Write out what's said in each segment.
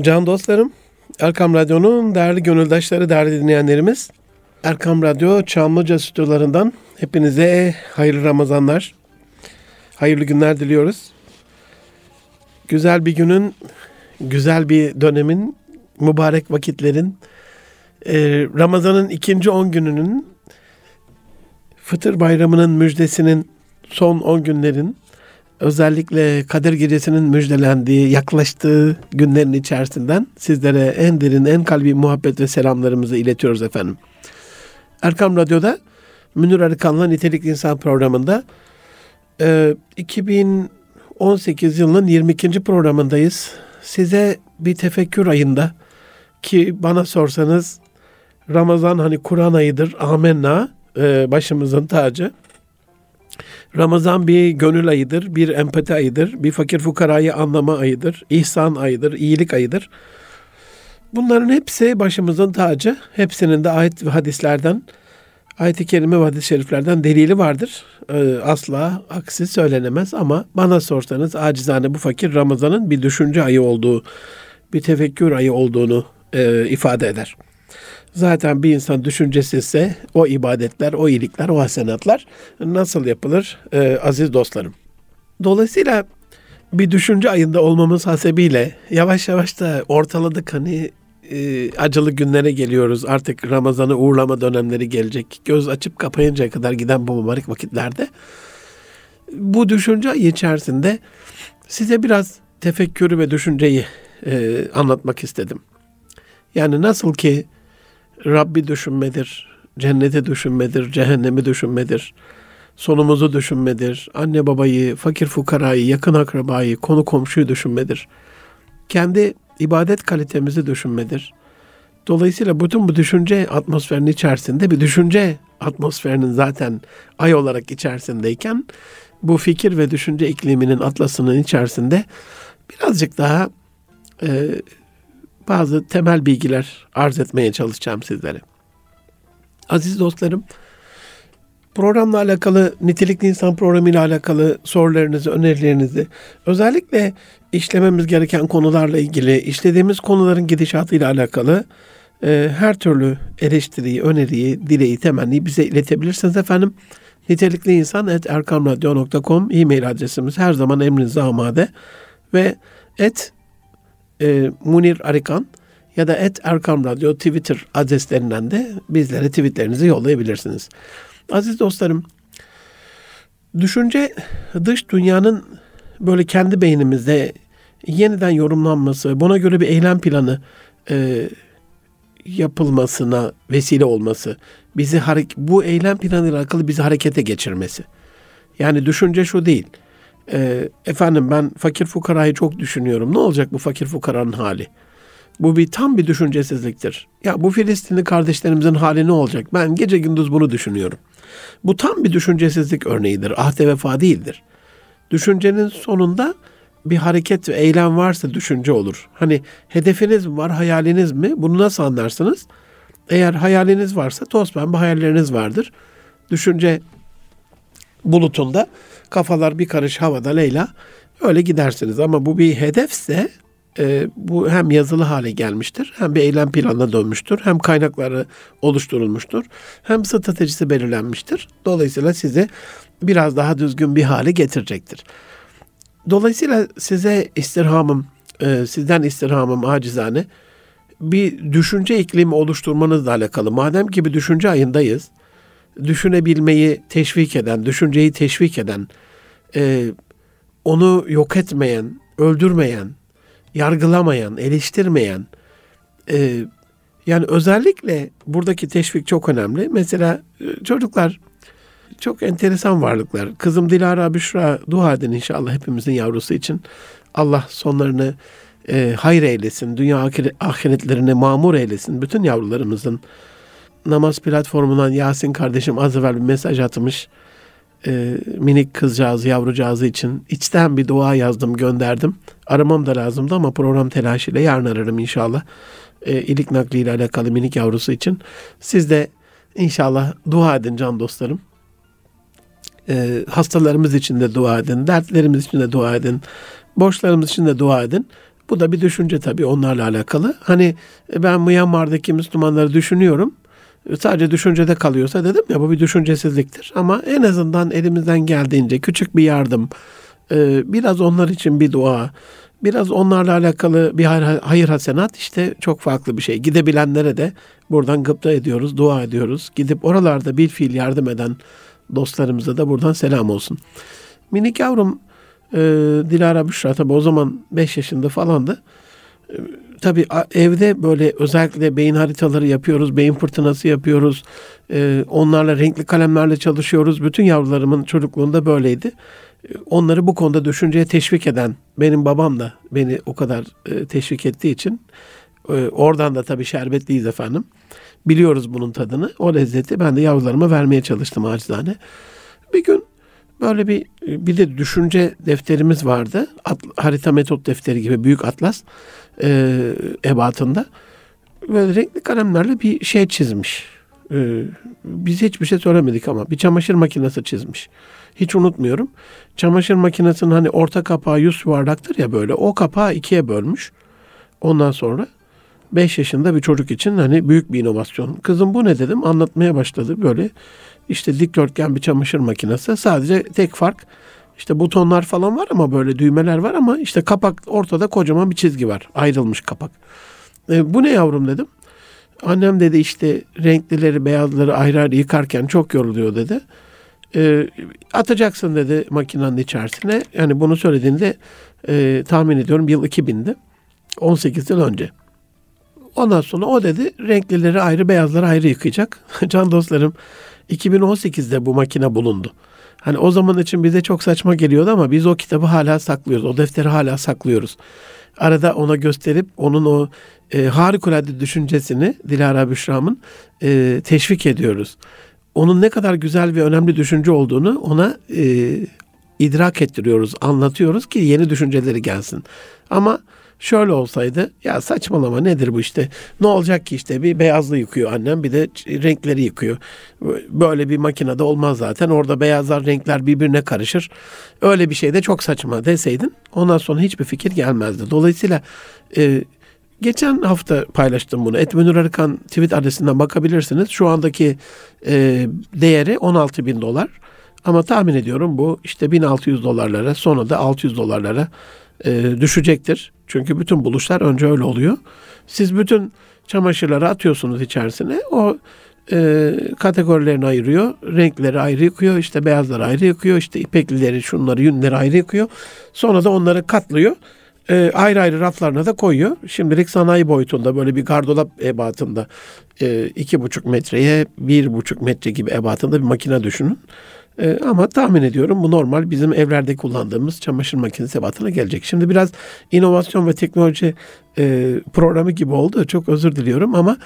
Can dostlarım, Erkam Radyo'nun değerli gönüldaşları, değerli dinleyenlerimiz, Erkam Radyo Çamlıca stüdyolarından hepinize hayırlı Ramazanlar, hayırlı günler diliyoruz. Güzel bir günün, güzel bir dönemin, mübarek vakitlerin, e, Ramazan'ın ikinci on gününün, Fıtır Bayramı'nın müjdesinin son on günlerin, özellikle Kadir Gecesi'nin müjdelendiği, yaklaştığı günlerin içerisinden sizlere en derin, en kalbi muhabbet ve selamlarımızı iletiyoruz efendim. Erkam Radyo'da Münir Arıkan'la Nitelikli İnsan programında e, 2018 yılının 22. programındayız. Size bir tefekkür ayında ki bana sorsanız Ramazan hani Kur'an ayıdır, amenna, e, başımızın tacı. Ramazan bir gönül ayıdır, bir empati ayıdır, bir fakir fukarayı anlama ayıdır, ihsan ayıdır, iyilik ayıdır. Bunların hepsi başımızın tacı. Hepsinin de ayet ve hadislerden, ayet-i kerime ve hadis-i şeriflerden delili vardır. Ee, asla aksi söylenemez ama bana sorsanız acizane bu fakir Ramazan'ın bir düşünce ayı olduğu, bir tefekkür ayı olduğunu e, ifade eder. Zaten bir insan düşüncesizse o ibadetler, o iyilikler, o hasenatlar nasıl yapılır e, aziz dostlarım? Dolayısıyla bir düşünce ayında olmamız hasebiyle yavaş yavaş da ortaladık hani e, acılı günlere geliyoruz. Artık Ramazan'ı uğurlama dönemleri gelecek. Göz açıp kapayıncaya kadar giden bu mübarek vakitlerde bu düşünce içerisinde size biraz tefekkürü ve düşünceyi e, anlatmak istedim. Yani nasıl ki Rabbi düşünmedir, cenneti düşünmedir, cehennemi düşünmedir, sonumuzu düşünmedir, anne babayı, fakir fukarayı, yakın akrabayı, konu komşuyu düşünmedir. Kendi ibadet kalitemizi düşünmedir. Dolayısıyla bütün bu düşünce atmosferinin içerisinde bir düşünce atmosferinin zaten ay olarak içerisindeyken bu fikir ve düşünce ikliminin atlasının içerisinde birazcık daha e, bazı temel bilgiler arz etmeye çalışacağım sizlere. Aziz dostlarım, programla alakalı, nitelikli insan programı ile alakalı sorularınızı, önerilerinizi, özellikle işlememiz gereken konularla ilgili, işlediğimiz konuların gidişatıyla alakalı e, her türlü eleştiriyi, öneriyi, dileği, temenniyi bize iletebilirsiniz efendim. Nitelikli insan et erkamradyo.com e-mail adresimiz her zaman emrinize amade ve et e, Munir Arikan ya da et Erkam Radyo Twitter adreslerinden de bizlere tweetlerinizi yollayabilirsiniz. Aziz dostlarım, düşünce dış dünyanın böyle kendi beynimizde yeniden yorumlanması, buna göre bir eylem planı e, yapılmasına vesile olması, bizi bu eylem planıyla alakalı bizi harekete geçirmesi. Yani düşünce şu değil e, efendim ben fakir fukarayı çok düşünüyorum. Ne olacak bu fakir fukaranın hali? Bu bir tam bir düşüncesizliktir. Ya bu Filistinli kardeşlerimizin hali ne olacak? Ben gece gündüz bunu düşünüyorum. Bu tam bir düşüncesizlik örneğidir. Ahde vefa değildir. Düşüncenin sonunda bir hareket ve eylem varsa düşünce olur. Hani hedefiniz var, hayaliniz mi? Bunu nasıl anlarsınız? Eğer hayaliniz varsa toz pembe hayalleriniz vardır. Düşünce bulutunda kafalar bir karış havada Leyla öyle gidersiniz. Ama bu bir hedefse e, bu hem yazılı hale gelmiştir, hem bir eylem planına dönmüştür, hem kaynakları oluşturulmuştur, hem stratejisi belirlenmiştir. Dolayısıyla sizi biraz daha düzgün bir hale getirecektir. Dolayısıyla size istirhamım, e, sizden istirhamım acizane bir düşünce iklimi oluşturmanızla alakalı. Madem ki bir düşünce ayındayız, düşünebilmeyi teşvik eden, düşünceyi teşvik eden, e, onu yok etmeyen, öldürmeyen, yargılamayan, eleştirmeyen, e, yani özellikle buradaki teşvik çok önemli. Mesela e, çocuklar çok enteresan varlıklar. Kızım Dilara Büşra dua edin inşallah hepimizin yavrusu için. Allah sonlarını e, hayır eylesin, dünya ahiretlerine mamur eylesin. Bütün yavrularımızın namaz platformundan Yasin kardeşim az evvel bir mesaj atmış. E, minik kızcağızı, yavrucağızı için içten bir dua yazdım, gönderdim. Aramam da lazımdı ama program telaşıyla yarın ararım inşallah. E, ilik nakliyle alakalı minik yavrusu için. Siz de inşallah dua edin can dostlarım. E, hastalarımız için de dua edin, dertlerimiz için de dua edin, borçlarımız için de dua edin. Bu da bir düşünce tabii onlarla alakalı. Hani ben Myanmar'daki Müslümanları düşünüyorum. Sadece düşüncede kalıyorsa dedim ya bu bir düşüncesizliktir. Ama en azından elimizden geldiğince küçük bir yardım, e, biraz onlar için bir dua, biraz onlarla alakalı bir hayır hasenat işte çok farklı bir şey. Gidebilenlere de buradan gıpta ediyoruz, dua ediyoruz. Gidip oralarda bir fiil yardım eden dostlarımıza da buradan selam olsun. Minik yavrum e, Dilara Büşra tabi o zaman 5 yaşında falandı. E, tabi evde böyle özellikle beyin haritaları yapıyoruz, beyin fırtınası yapıyoruz. E, onlarla renkli kalemlerle çalışıyoruz. Bütün yavrularımın çocukluğunda böyleydi. E, onları bu konuda düşünceye teşvik eden benim babam da beni o kadar e, teşvik ettiği için e, oradan da tabii şerbetliyiz efendim. Biliyoruz bunun tadını. O lezzeti ben de yavrularıma vermeye çalıştım acizane. Bir gün Böyle bir bir de düşünce defterimiz vardı. At, harita metot defteri gibi büyük atlas e, ebatında. Böyle renkli kalemlerle bir şey çizmiş. E, biz hiçbir şey söylemedik ama bir çamaşır makinesi çizmiş. Hiç unutmuyorum. Çamaşır makinesinin hani orta kapağı yüz yuvarlaktır ya böyle. O kapağı ikiye bölmüş. Ondan sonra 5 yaşında bir çocuk için hani büyük bir inovasyon. Kızım bu ne dedim anlatmaya başladı böyle işte dikdörtgen bir çamaşır makinesi. Sadece tek fark işte butonlar falan var ama böyle düğmeler var ama işte kapak ortada kocaman bir çizgi var. Ayrılmış kapak. E, bu ne yavrum dedim. Annem dedi işte renklileri beyazları ayrı ayrı yıkarken çok yoruluyor dedi. E, atacaksın dedi makinenin içerisine. Yani bunu söylediğinde e, tahmin ediyorum yıl 2000'di. 18 yıl önce. Ondan sonra o dedi renklileri ayrı beyazları ayrı yıkayacak. Can dostlarım 2018'de bu makine bulundu. Hani o zaman için bize çok saçma geliyordu ama biz o kitabı hala saklıyoruz. O defteri hala saklıyoruz. Arada ona gösterip onun o e, harikulade düşüncesini Dilara Büşram'ın e, teşvik ediyoruz. Onun ne kadar güzel ve önemli düşünce olduğunu ona e, idrak ettiriyoruz, anlatıyoruz ki yeni düşünceleri gelsin. Ama Şöyle olsaydı ya saçmalama nedir bu işte ne olacak ki işte bir beyazlı yıkıyor annem bir de renkleri yıkıyor. Böyle bir makinede olmaz zaten orada beyazlar renkler birbirine karışır. Öyle bir şey de çok saçma deseydin ondan sonra hiçbir fikir gelmezdi. Dolayısıyla e, geçen hafta paylaştım bunu. Etmenur Arıkan tweet adresinden bakabilirsiniz. Şu andaki e, değeri 16 bin dolar. Ama tahmin ediyorum bu işte 1600 dolarlara sonra da 600 dolarlara e, düşecektir. Çünkü bütün buluşlar önce öyle oluyor. Siz bütün çamaşırları atıyorsunuz içerisine. O e, kategorilerini ayırıyor. Renkleri ayrı yıkıyor. işte beyazları ayrı yıkıyor. işte ipeklileri, şunları, yünleri ayrı yıkıyor. Sonra da onları katlıyor. E, ayrı ayrı raflarına da koyuyor. Şimdilik sanayi boyutunda böyle bir gardolap ebatında e, iki buçuk metreye bir buçuk metre gibi ebatında bir makine düşünün. E, ama tahmin ediyorum bu normal bizim evlerde kullandığımız çamaşır makinesi ebatına gelecek. Şimdi biraz inovasyon ve teknoloji e, programı gibi oldu. Çok özür diliyorum ama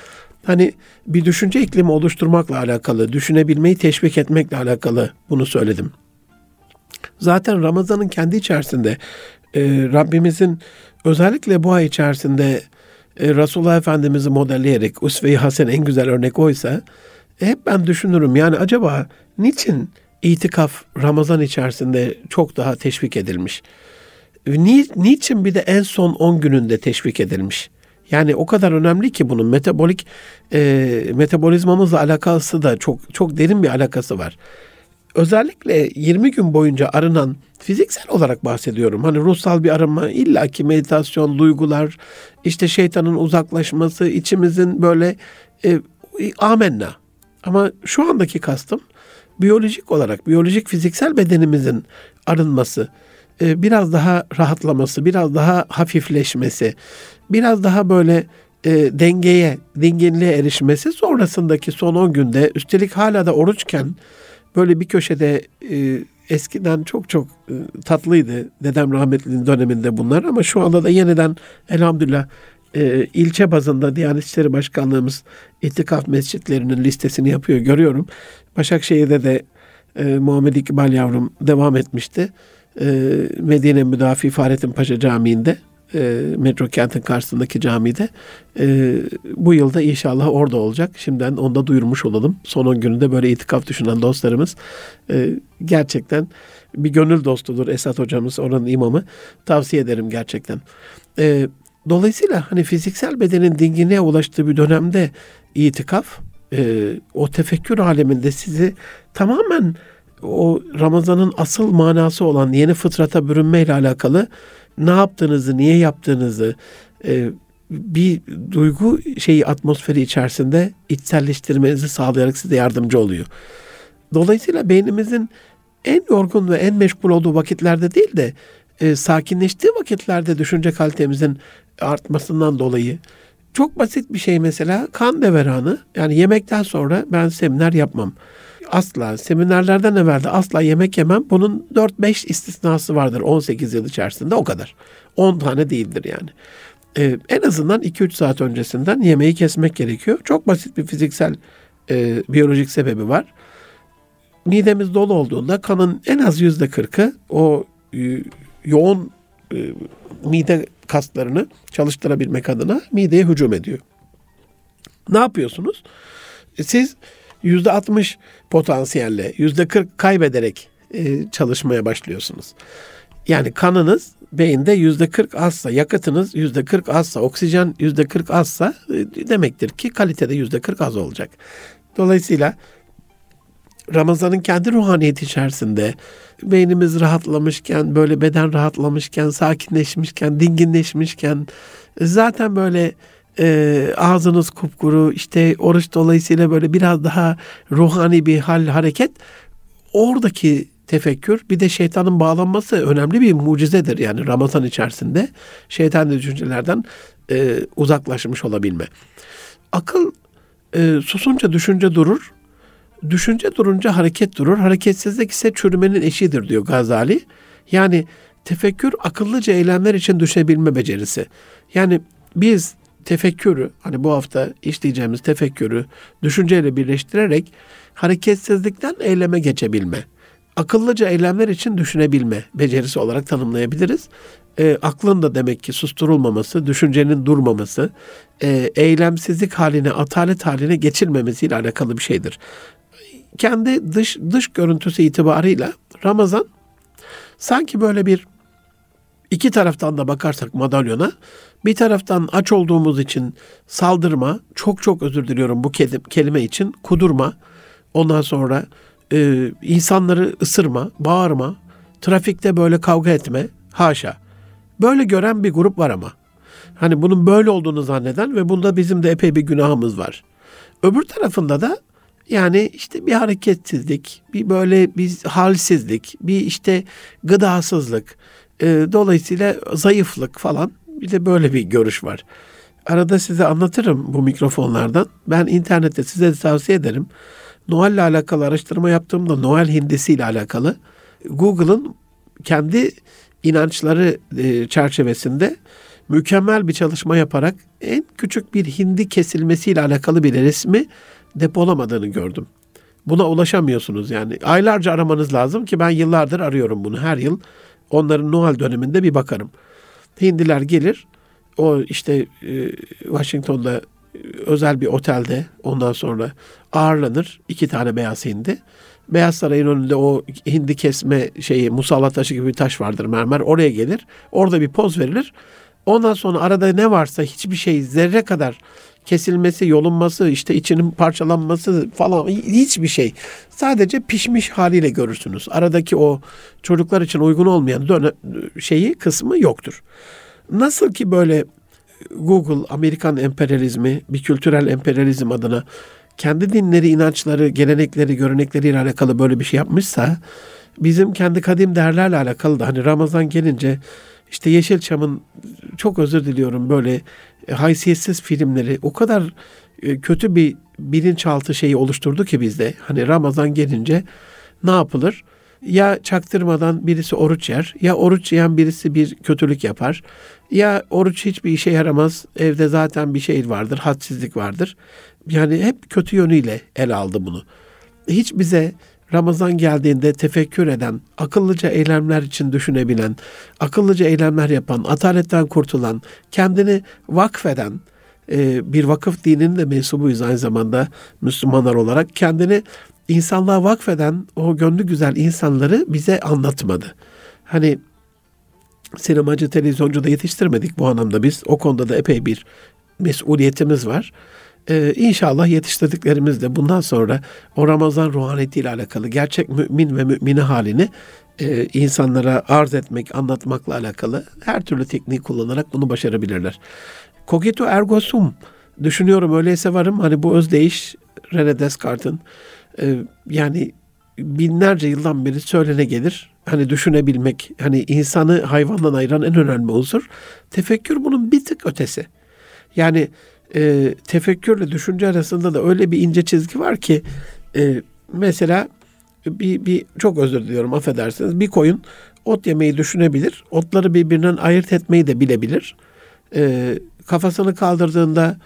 hani bir düşünce iklimi oluşturmakla alakalı, düşünebilmeyi teşvik etmekle alakalı bunu söyledim. Zaten Ramazan'ın kendi içerisinde e, Rabbimizin özellikle bu ay içerisinde e, Resulullah Efendimiz'i modelleyerek Usve-i Hasen en güzel örnek oysa hep ben düşünürüm yani acaba niçin itikaf Ramazan içerisinde çok daha teşvik edilmiş. Ni, niçin bir de en son 10 gününde teşvik edilmiş? Yani o kadar önemli ki bunun metabolik e, metabolizmamızla alakası da çok çok derin bir alakası var. Özellikle 20 gün boyunca arınan fiziksel olarak bahsediyorum. Hani ruhsal bir arınma, illaki meditasyon, duygular, işte şeytanın uzaklaşması, içimizin böyle e, amenna. Ama şu andaki kastım biyolojik olarak, biyolojik fiziksel bedenimizin arınması, e, biraz daha rahatlaması, biraz daha hafifleşmesi, biraz daha böyle e, dengeye, dinginliğe erişmesi sonrasındaki son 10 günde üstelik hala da oruçken böyle bir köşede e, eskiden çok çok e, tatlıydı dedem rahmetlinin döneminde bunlar ama şu anda da yeniden elhamdülillah e, ilçe bazında Diyanet İşleri Başkanlığımız itikaf mescitlerinin listesini yapıyor görüyorum. Başakşehir'de de e, Muhammed İkbal yavrum devam etmişti. E, Medine Müdafi Fahrettin Paşa Camii'nde e, metro kentin karşısındaki camide e, bu yılda inşallah orada olacak. Şimdiden onu da duyurmuş olalım. Son 10 gününde böyle itikaf düşünen dostlarımız e, gerçekten bir gönül dostudur Esat hocamız, oranın imamı. Tavsiye ederim gerçekten. E, dolayısıyla hani fiziksel bedenin dinginliğe ulaştığı bir dönemde itikaf e, o tefekkür aleminde sizi tamamen o Ramazan'ın asıl manası olan yeni fıtrata bürünme ile alakalı ne yaptığınızı, niye yaptığınızı e, bir duygu şeyi atmosferi içerisinde içselleştirmenizi sağlayarak size yardımcı oluyor. Dolayısıyla beynimizin en yorgun ve en meşgul olduğu vakitlerde değil de e, sakinleştiği vakitlerde düşünce kalitemizin artmasından dolayı çok basit bir şey mesela kan deveranı. Yani yemekten sonra ben seminer yapmam. Asla seminerlerden evvel de asla yemek yemem. Bunun 4-5 istisnası vardır 18 yıl içerisinde o kadar. 10 tane değildir yani. Ee, en azından 2-3 saat öncesinden yemeği kesmek gerekiyor. Çok basit bir fiziksel e, biyolojik sebebi var. Midemiz dolu olduğunda kanın en az yüzde kırkı o e, yoğun e, mide kaslarını çalıştırabilmek adına mideye hücum ediyor. Ne yapıyorsunuz? E, siz yüzde altmış potansiyelle yüzde kırk kaybederek e, çalışmaya başlıyorsunuz. Yani kanınız beyinde yüzde kırk azsa, yakıtınız yüzde kırk azsa, oksijen yüzde kırk azsa e, demektir ki kalitede yüzde kırk az olacak. Dolayısıyla Ramazan'ın kendi ruhaniyeti içerisinde beynimiz rahatlamışken, böyle beden rahatlamışken, sakinleşmişken, dinginleşmişken zaten böyle e, ağzınız kupkuru, işte oruç dolayısıyla böyle biraz daha ruhani bir hal, hareket oradaki tefekkür bir de şeytanın bağlanması önemli bir mucizedir yani Ramazan içerisinde şeytan düşüncelerden e, uzaklaşmış olabilme. Akıl e, susunca düşünce durur, Düşünce durunca hareket durur. Hareketsizlik ise çürümenin eşidir diyor Gazali. Yani tefekkür akıllıca eylemler için düşebilme becerisi. Yani biz tefekkürü hani bu hafta işleyeceğimiz tefekkürü düşünceyle birleştirerek hareketsizlikten eyleme geçebilme. Akıllıca eylemler için düşünebilme becerisi olarak tanımlayabiliriz. E, aklın da demek ki susturulmaması, düşüncenin durmaması, e, eylemsizlik haline, atalet haline geçilmemesiyle alakalı bir şeydir kendi dış dış görüntüsü itibarıyla Ramazan sanki böyle bir iki taraftan da bakarsak madalyona bir taraftan aç olduğumuz için saldırma, çok çok özür diliyorum bu kelime için, kudurma, ondan sonra e, insanları ısırma, bağırma, trafikte böyle kavga etme, haşa. Böyle gören bir grup var ama. Hani bunun böyle olduğunu zanneden ve bunda bizim de epey bir günahımız var. Öbür tarafında da yani işte bir hareketsizlik, bir böyle bir halsizlik, bir işte gıdasızlık, e, dolayısıyla zayıflık falan bir de böyle bir görüş var. Arada size anlatırım bu mikrofonlardan. Ben internette size de tavsiye ederim. Noel ile alakalı araştırma yaptığımda Noel hindisi ile alakalı Google'ın kendi inançları e, çerçevesinde mükemmel bir çalışma yaparak en küçük bir hindi kesilmesiyle alakalı bir resmi depolamadığını gördüm. Buna ulaşamıyorsunuz yani. Aylarca aramanız lazım ki ben yıllardır arıyorum bunu. Her yıl onların Noel döneminde bir bakarım. Hindiler gelir. O işte e, Washington'da e, özel bir otelde ondan sonra ağırlanır. iki tane beyaz hindi. Beyaz Saray'ın önünde o hindi kesme şeyi musalla taşı gibi bir taş vardır mermer. Oraya gelir. Orada bir poz verilir. Ondan sonra arada ne varsa hiçbir şey zerre kadar kesilmesi, yolunması, işte içinin parçalanması falan hiçbir şey. Sadece pişmiş haliyle görürsünüz. Aradaki o çocuklar için uygun olmayan dönem, şeyi kısmı yoktur. Nasıl ki böyle Google Amerikan emperyalizmi, bir kültürel emperyalizm adına kendi dinleri, inançları, gelenekleri, görenekleriyle alakalı böyle bir şey yapmışsa bizim kendi kadim değerlerle alakalı da hani Ramazan gelince işte Yeşilçam'ın çok özür diliyorum böyle e, haysiyetsiz filmleri o kadar e, kötü bir bilinçaltı şeyi oluşturdu ki bizde. Hani Ramazan gelince ne yapılır? Ya çaktırmadan birisi oruç yer, ya oruç yiyen birisi bir kötülük yapar. Ya oruç hiçbir işe yaramaz, evde zaten bir şey vardır, hadsizlik vardır. Yani hep kötü yönüyle ele aldı bunu. Hiç bize Ramazan geldiğinde tefekkür eden, akıllıca eylemler için düşünebilen, akıllıca eylemler yapan, ataletten kurtulan, kendini vakfeden, e, bir vakıf dininin de mensubuyuz aynı zamanda Müslümanlar olarak. Kendini insanlığa vakfeden o gönlü güzel insanları bize anlatmadı. Hani sinemacı, televizyoncu da yetiştirmedik bu anlamda biz. O konuda da epey bir mesuliyetimiz var. Ee, inşallah yetiştirdiklerimiz de bundan sonra o Ramazan ruhaniyetiyle alakalı gerçek mümin ve mümine halini e, insanlara arz etmek, anlatmakla alakalı her türlü tekniği kullanarak bunu başarabilirler. Cogito ergo sum. Düşünüyorum öyleyse varım. Hani bu özdeyiş René Descartes'in e, yani binlerce yıldan beri söylene gelir. Hani düşünebilmek, hani insanı hayvandan ayıran en önemli unsur. Tefekkür bunun bir tık ötesi. Yani e, tefekkürle düşünce arasında da öyle bir ince çizgi var ki e, mesela bir, bir çok özür diliyorum affedersiniz bir koyun ot yemeyi düşünebilir. Otları birbirinden ayırt etmeyi de bilebilir. E, kafasını kaldırdığında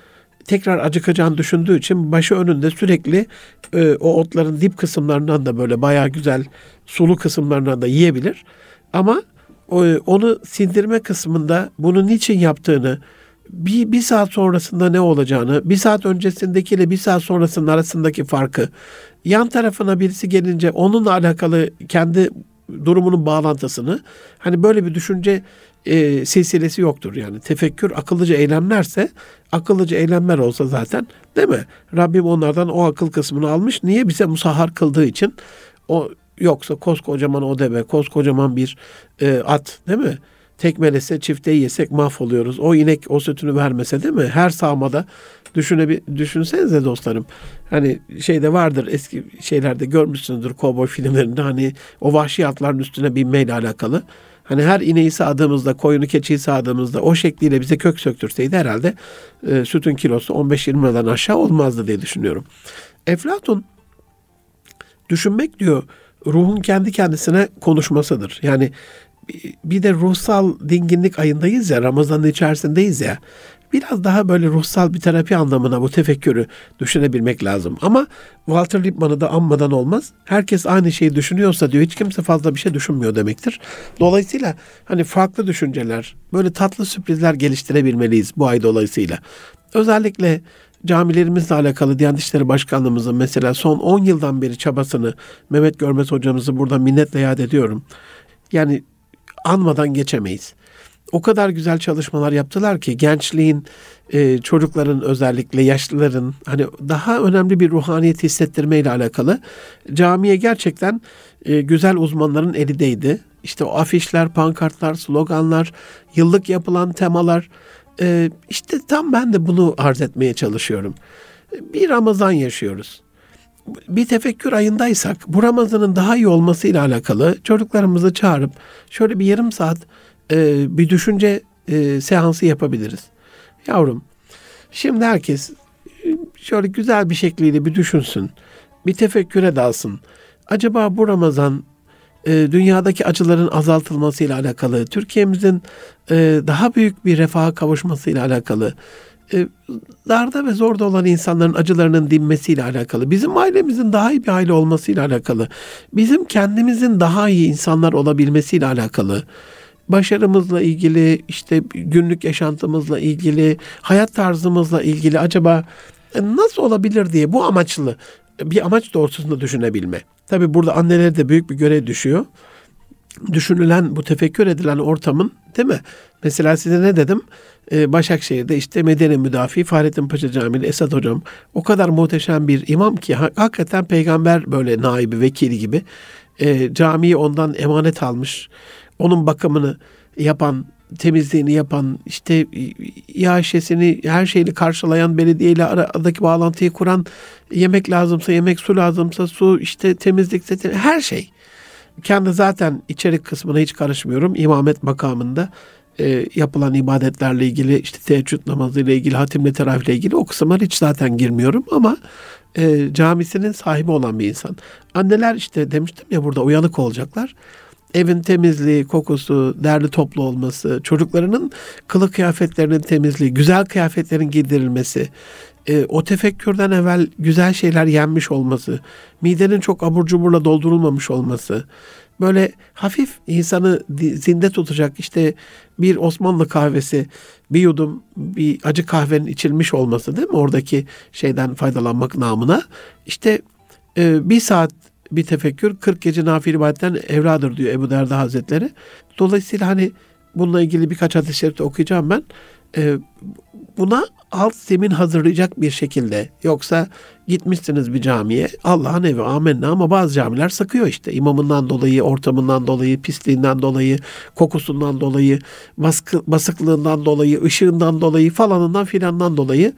tekrar acıkacağını düşündüğü için başı önünde sürekli e, o otların dip kısımlarından da böyle bayağı güzel sulu kısımlarından da yiyebilir. Ama o, onu sindirme kısmında bunu niçin yaptığını, bir, bir saat sonrasında ne olacağını, bir saat öncesindekiyle bir saat sonrasının arasındaki farkı, yan tarafına birisi gelince onunla alakalı kendi durumunun bağlantısını, hani böyle bir düşünce e, silsilesi yoktur. Yani tefekkür akıllıca eylemlerse, akıllıca eylemler olsa zaten değil mi? Rabbim onlardan o akıl kısmını almış. Niye? Bize musahhar kıldığı için o yoksa koskocaman o deve, koskocaman bir e, at değil mi? Tekmelese, çifte yesek mahvoluyoruz. O inek o sütünü vermese değil mi? Her sağmada düşünebi düşünsenize dostlarım. Hani şeyde vardır eski şeylerde görmüşsünüzdür kovboy filmlerinde hani o vahşi atların üstüne binmeyle alakalı. Hani her ineği sağdığımızda, koyunu keçiyi sağdığımızda o şekliyle bize kök söktürseydi herhalde e, sütün kilosu 15-20 liradan aşağı olmazdı diye düşünüyorum. Eflatun düşünmek diyor ruhun kendi kendisine konuşmasıdır. Yani bir de ruhsal dinginlik ayındayız ya, Ramazan'ın içerisindeyiz ya. Biraz daha böyle ruhsal bir terapi anlamına bu tefekkürü düşünebilmek lazım. Ama Walter Lippmann'ı da anmadan olmaz. Herkes aynı şeyi düşünüyorsa diyor hiç kimse fazla bir şey düşünmüyor demektir. Dolayısıyla hani farklı düşünceler, böyle tatlı sürprizler geliştirebilmeliyiz bu ay dolayısıyla. Özellikle camilerimizle alakalı Diyanet İşleri Başkanlığımızın mesela son 10 yıldan beri çabasını Mehmet Görmez hocamızı burada minnetle yad ediyorum. Yani anmadan geçemeyiz. O kadar güzel çalışmalar yaptılar ki gençliğin, e, çocukların özellikle yaşlıların hani daha önemli bir ruhaniyet hissettirmeyle alakalı camiye gerçekten e, güzel uzmanların elindeydi. İşte o afişler, pankartlar, sloganlar, yıllık yapılan temalar. E, işte tam ben de bunu arz etmeye çalışıyorum. Bir Ramazan yaşıyoruz bir tefekkür ayındaysak bu Ramazan'ın daha iyi olmasıyla alakalı çocuklarımızı çağırıp şöyle bir yarım saat e, bir düşünce e, seansı yapabiliriz. Yavrum şimdi herkes e, şöyle güzel bir şekliyle bir düşünsün. Bir tefekküre dalsın. Acaba bu Ramazan e, dünyadaki acıların azaltılmasıyla alakalı, Türkiye'mizin e, daha büyük bir refaha kavuşmasıyla alakalı, darda ve zorda olan insanların acılarının dinmesiyle alakalı, bizim ailemizin daha iyi bir aile olmasıyla alakalı, bizim kendimizin daha iyi insanlar olabilmesiyle alakalı, başarımızla ilgili, işte günlük yaşantımızla ilgili, hayat tarzımızla ilgili acaba e, nasıl olabilir diye bu amaçlı bir amaç doğrultusunda düşünebilme. Tabi burada annelere de büyük bir görev düşüyor. Düşünülen, bu tefekkür edilen ortamın değil mi? Mesela size ne dedim? Ee, Başakşehir'de işte Medeni Müdafi Fahrettin Paşa Camii'li Esat Hocam o kadar muhteşem bir imam ki hakikaten peygamber böyle naibi, vekili gibi e, camiyi ondan emanet almış. Onun bakımını yapan, temizliğini yapan, işte iaşesini, her şeyini karşılayan, belediyeyle aradaki bağlantıyı kuran, yemek lazımsa yemek, su lazımsa su, işte temizlikse her şey. Kendi zaten içerik kısmına hiç karışmıyorum. İmamet makamında e, yapılan ibadetlerle ilgili işte teheccüd namazı ile ilgili hatimle teravih ile ilgili o kısımlar hiç zaten girmiyorum ama e, camisinin sahibi olan bir insan. Anneler işte demiştim ya burada uyanık olacaklar. Evin temizliği, kokusu, derli toplu olması, çocuklarının kılık kıyafetlerinin temizliği, güzel kıyafetlerin giydirilmesi, e, o tefekkürden evvel güzel şeyler yenmiş olması, midenin çok abur cuburla doldurulmamış olması, böyle hafif insanı zinde tutacak işte bir Osmanlı kahvesi, bir yudum bir acı kahvenin içilmiş olması değil mi? Oradaki şeyden faydalanmak namına. İşte e, bir saat bir tefekkür 40 gece nafile ibadetten evradır diyor Ebu Derda Hazretleri. Dolayısıyla hani bununla ilgili birkaç hadis-i okuyacağım ben. E, buna alt zemin hazırlayacak bir şekilde yoksa gitmişsiniz bir camiye Allah'ın evi amenna ama bazı camiler sıkıyor işte imamından dolayı, ortamından dolayı, pisliğinden dolayı, kokusundan dolayı, baskı, basıklığından dolayı, ışığından dolayı falanından filandan dolayı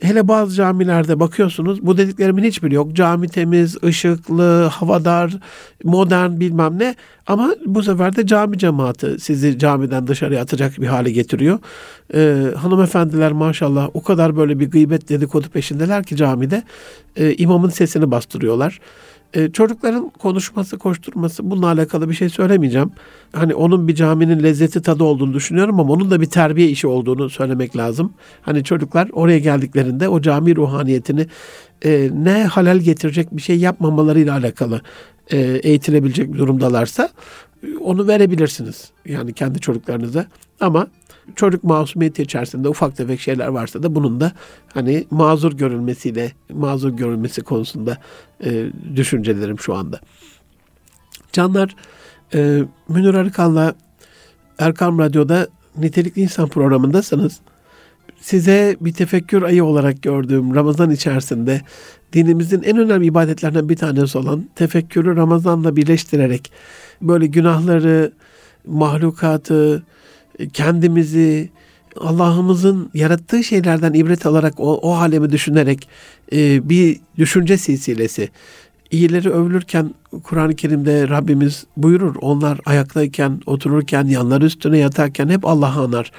hele bazı camilerde bakıyorsunuz bu dediklerimin hiçbiri yok. Cami temiz, ışıklı, havadar, modern bilmem ne ama bu sefer de cami cemaati sizi camiden dışarıya atacak bir hale getiriyor. Ee, hanımefendiler maşallah o kadar böyle bir gıybet dedikodu peşindeler ki camide e, imamın sesini bastırıyorlar. E, çocukların konuşması, koşturması bununla alakalı bir şey söylemeyeceğim. Hani onun bir caminin lezzeti tadı olduğunu düşünüyorum ama onun da bir terbiye işi olduğunu söylemek lazım. Hani çocuklar oraya geldiklerinde o cami ruhaniyetini e, ne halal getirecek bir şey yapmamalarıyla alakalı e, eğitilebilecek durumdalarsa e, onu verebilirsiniz. Yani kendi çocuklarınıza. Ama çocuk masumiyeti içerisinde ufak tefek şeyler varsa da bunun da hani mazur görülmesiyle mazur görülmesi konusunda e, düşüncelerim şu anda. Canlar e, Münir Arıkan'la Erkam Radyo'da Nitelikli İnsan programındasınız. Size bir tefekkür ayı olarak gördüğüm Ramazan içerisinde dinimizin en önemli ibadetlerinden bir tanesi olan tefekkürü Ramazan'la birleştirerek böyle günahları, mahlukatı, kendimizi Allah'ımızın yarattığı şeylerden ibret alarak o, o alemi düşünerek e, bir düşünce silsilesi. İyileri övülürken Kur'an-ı Kerim'de Rabbimiz buyurur. Onlar ayaktayken, otururken, yanları üstüne yatarken hep Allah'ı anar.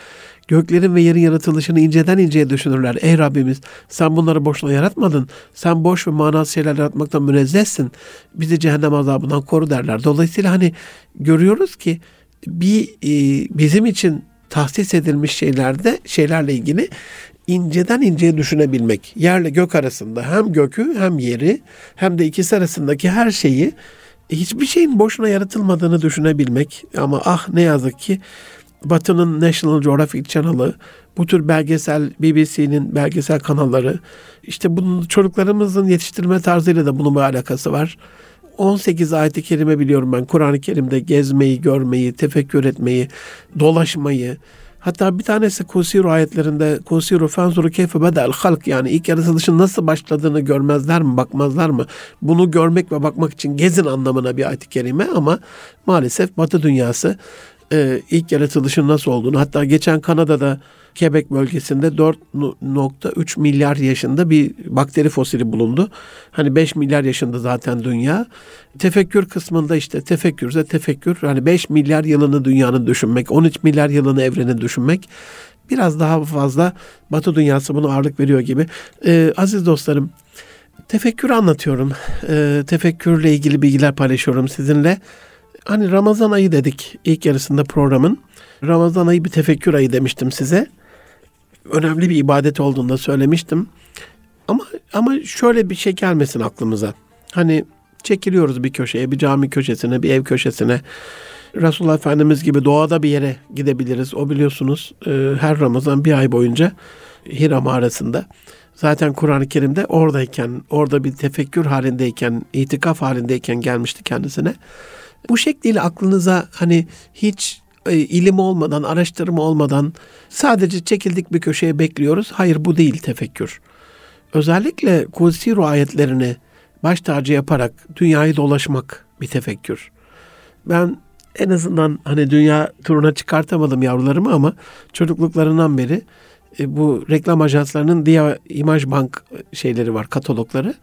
Göklerin ve yerin yaratılışını inceden inceye düşünürler. Ey Rabbimiz sen bunları boşuna yaratmadın. Sen boş ve manasız şeyler yaratmaktan münezzehsin. Bizi cehennem azabından koru derler. Dolayısıyla hani görüyoruz ki bir e, bizim için tahsis edilmiş şeylerde şeylerle ilgili inceden inceye düşünebilmek. Yerle gök arasında hem gökü hem yeri hem de ikisi arasındaki her şeyi hiçbir şeyin boşuna yaratılmadığını düşünebilmek. Ama ah ne yazık ki Batı'nın National Geographic Channel'ı, bu tür belgesel, BBC'nin belgesel kanalları, işte bunun çocuklarımızın yetiştirme tarzıyla da bunun bir alakası var. 18 ayet-i kerime biliyorum ben Kur'an-ı Kerim'de gezmeyi, görmeyi, tefekkür etmeyi, dolaşmayı. Hatta bir tanesi Kusiru ayetlerinde Kusiru fenzuru keyfe bedel halk yani ilk yaratılışın nasıl başladığını görmezler mi, bakmazlar mı? Bunu görmek ve bakmak için gezin anlamına bir ayet-i kerime ama maalesef Batı dünyası e, ilk yaratılışın nasıl olduğunu hatta geçen Kanada'da Quebec bölgesinde 4.3 milyar yaşında bir bakteri fosili bulundu. Hani 5 milyar yaşında zaten dünya. Tefekkür kısmında işte tefekkürse tefekkür. Hani 5 milyar yılını dünyanın düşünmek, 13 milyar yılını evrenin düşünmek. Biraz daha fazla Batı dünyası buna ağırlık veriyor gibi. Ee, aziz dostlarım, tefekkür anlatıyorum. Ee, tefekkürle ilgili bilgiler paylaşıyorum sizinle. Hani Ramazan ayı dedik ilk yarısında programın. Ramazan ayı bir tefekkür ayı demiştim size önemli bir ibadet olduğunu da söylemiştim. Ama ama şöyle bir şey gelmesin aklımıza. Hani çekiliyoruz bir köşeye, bir cami köşesine, bir ev köşesine. Resulullah Efendimiz gibi doğada bir yere gidebiliriz. O biliyorsunuz e, her Ramazan bir ay boyunca Hira mağarasında. Zaten Kur'an-ı Kerim'de oradayken, orada bir tefekkür halindeyken, itikaf halindeyken gelmişti kendisine. Bu şekliyle aklınıza hani hiç e, ilim olmadan, araştırma olmadan sadece çekildik bir köşeye bekliyoruz. Hayır bu değil tefekkür. Özellikle Kusiru ayetlerini baş tacı yaparak dünyayı dolaşmak bir tefekkür. Ben en azından hani dünya turuna çıkartamadım yavrularımı ama çocukluklarından beri e, bu reklam ajanslarının diğer imaj bank şeyleri var, katalogları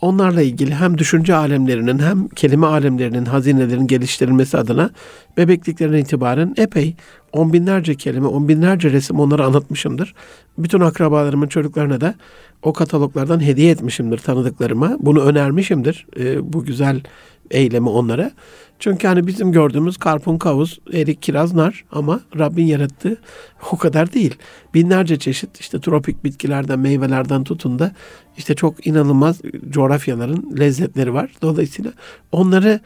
onlarla ilgili hem düşünce alemlerinin hem kelime alemlerinin hazinelerin geliştirilmesi adına bebekliklerinden itibaren epey on binlerce kelime, on binlerce resim onlara anlatmışımdır. Bütün akrabalarımın çocuklarına da o kataloglardan hediye etmişimdir tanıdıklarıma. Bunu önermişimdir e, bu güzel eylemi onlara. Çünkü hani bizim gördüğümüz karpun, kavuz, erik, kiraz, nar ama Rabbin yarattığı o kadar değil. Binlerce çeşit işte tropik bitkilerden, meyvelerden tutun da işte çok inanılmaz coğrafyaların lezzetleri var. Dolayısıyla onları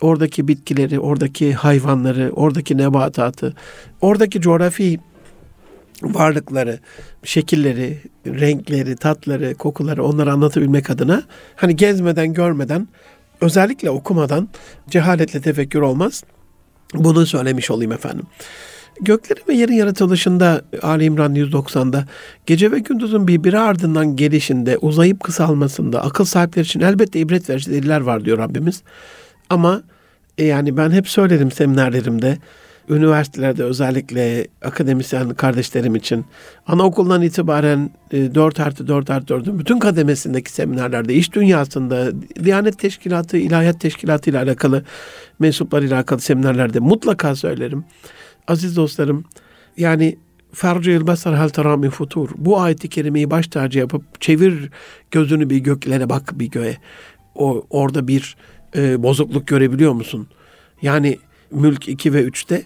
oradaki bitkileri, oradaki hayvanları, oradaki nebatatı, oradaki coğrafi varlıkları, şekilleri, renkleri, tatları, kokuları onları anlatabilmek adına hani gezmeden, görmeden özellikle okumadan cehaletle tefekkür olmaz. Bunu söylemiş olayım efendim. Göklerin ve yerin yaratılışında Ali İmran 190'da gece ve gündüzün birbiri ardından gelişinde, uzayıp kısalmasında akıl sahipleri için elbette ibret verici deliller var diyor Rabbimiz. Ama e, yani ben hep söyledim seminerlerimde üniversitelerde özellikle akademisyen kardeşlerim için anaokulundan itibaren 4 e, artı 4 artı 4'ün bütün kademesindeki seminerlerde, iş dünyasında, Diyanet Teşkilatı, İlahiyat Teşkilatı ile alakalı mensuplar ile alakalı seminerlerde mutlaka söylerim. Aziz dostlarım, yani Fercu Yılbasar hal futur. Bu ayeti kerimeyi baş tacı yapıp çevir gözünü bir göklere bak bir göğe. O orada bir e, bozukluk görebiliyor musun? Yani Mülk 2 ve 3'te